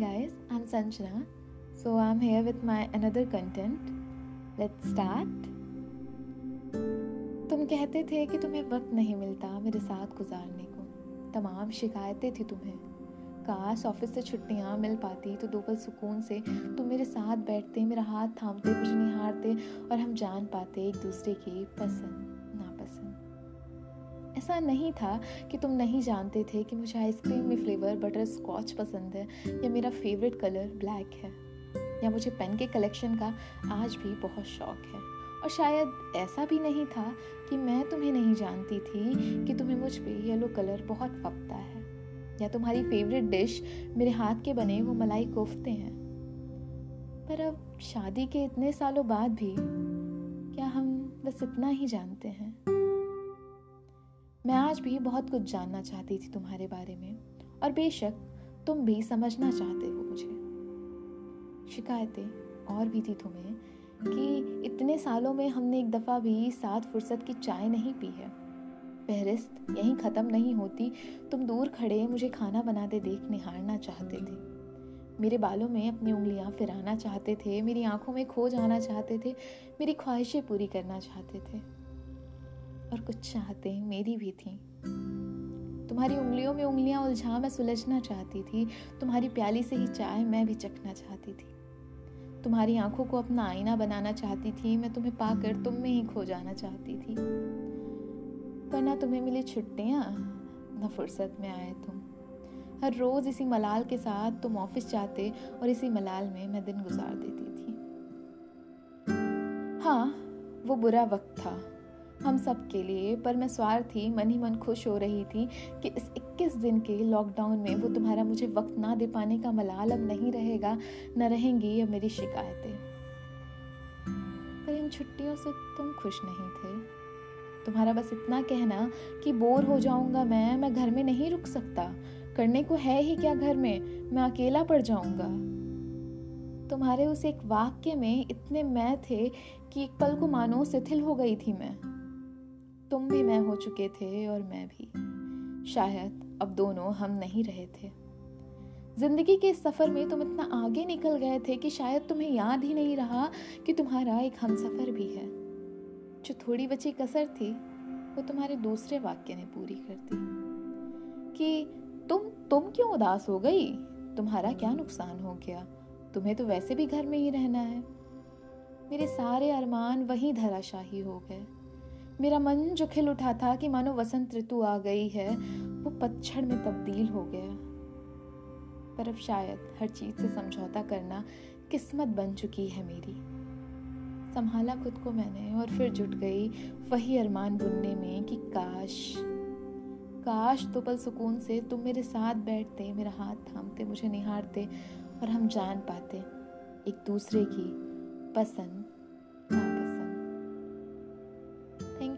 guys, I'm Sanjana. So I'm here with my another content. Let's start. तुम कहते थे कि तुम्हें वक्त नहीं मिलता मेरे साथ गुजारने को तमाम शिकायतें थी तुम्हें काश ऑफ़िस से छुट्टियाँ मिल पाती तो दो पल सुकून से तुम मेरे साथ बैठते मेरा हाथ थामते कुछ निहारते और हम जान पाते एक दूसरे की पसंद ऐसा नहीं था कि तुम नहीं जानते थे कि मुझे आइसक्रीम में फ्लेवर बटर स्कॉच पसंद है या मेरा फेवरेट कलर ब्लैक है, या मुझे पेन के कलेक्शन का आज भी बहुत शौक है। और शायद ऐसा भी नहीं था कि मैं तुम्हें नहीं जानती थी कि तुम्हें मुझ पर येलो कलर बहुत फपता है, या तुम्हारी फेवरेट डिश मेरे हाथ के बने वो मलाई कोफ्ते हैं। पर अब शादी के इतने सालों बाद भी क्या हम बस इतना ही जानते हैं? मैं आज भी बहुत कुछ जानना चाहती थी तुम्हारे बारे में, और बेशक तुम भी समझना चाहते हो मुझे। शिकायतें और भी थी तुम्हें कि इतने सालों में हमने एक दफ़ा भी साथ फुर्सत की चाय नहीं पी है। फहरिस्त यहीं ख़त्म नहीं होती, तुम दूर खड़े मुझे खाना बनाते देख निहारना चाहते थे। मेरे बालों में अपनी उंगलियाँ फिराना चाहते थे, मेरी आँखों में खो जाना चाहते थे, मेरी ख्वाहिशें पूरी करना चाहते थे। और कुछ चाहते मेरी भी थी। तुम्हारी उंगलियों में उंगलियाँ उलझा मैं सुलझना चाहती थी। तुम्हारी प्याली से ही चाय मैं भी चखना चाहती थी। तुम्हारी आँखों को अपना आईना बनाना चाहती थी। मैं तुम्हें पाकर तुम में ही खो जाना चाहती थी। पर ना तुम्हें मिली छुट्टियाँ, ना फुर्सत में आए तुम। हर रोज इसी मलाल के साथ तुम ऑफ़िस जाते और इसी मलाल में मैं दिन गुजार देती थी। हाँ वो बुरा वक्त था। हम सब के लिए, पर मैं स्वार्थी, मन ही मन खुश हो रही थी कि इस 21 दिन के लॉकडाउन में वो तुम्हारा मुझे वक्त ना दे पाने का मलाल अब नहीं रहेगा, न रहेंगी अब मेरी शिकायतें। पर इन छुट्टियों से तुम खुश नहीं थे। तुम्हारा बस इतना कहना कि बोर हो जाऊँगा मैं मैं घर में नहीं रुक सकता। करने को है ही क्या घर में? मैं अकेला पड़ जाऊँगा। तुम्हारे उस एक वाक्य में इतने मैं थे कि एक पल को मानो शिथिल हो गई थी मैं। तुम भी मैं हो चुके थे और मैं भी। शायद अब दोनों हम नहीं रहे थे। ज़िंदगी के सफ़र में तुम इतना आगे निकल गए थे कि शायद तुम्हें याद ही नहीं रहा कि तुम्हारा एक हम सफ़र भी है। जो थोड़ी बची कसर थी, वो तुम्हारे दूसरे वाक्य ने पूरी कर दी। कि तुम तुम क्यों उदास हो गई? तुम्हारा क्या नुकसान हो गया? तुम्हें तो वैसे भी घर में ही रहना है। मेरे सारे अरमान वहीं धराशाही हो गए। मेरा मन जो खिल उठा था कि मानो वसंत ऋतु आ गई है, वो पतझड़ में तब्दील हो गया। पर अब शायद हर चीज़ से समझौता करना किस्मत बन चुकी है मेरी। संभाला खुद को मैंने और फिर जुट गई वही अरमान बुनने में कि काश काश तो पल सुकून से तुम मेरे साथ बैठते, मेरा हाथ थामते, मुझे निहारते और हम जान पाते एक दूसरे की पसंद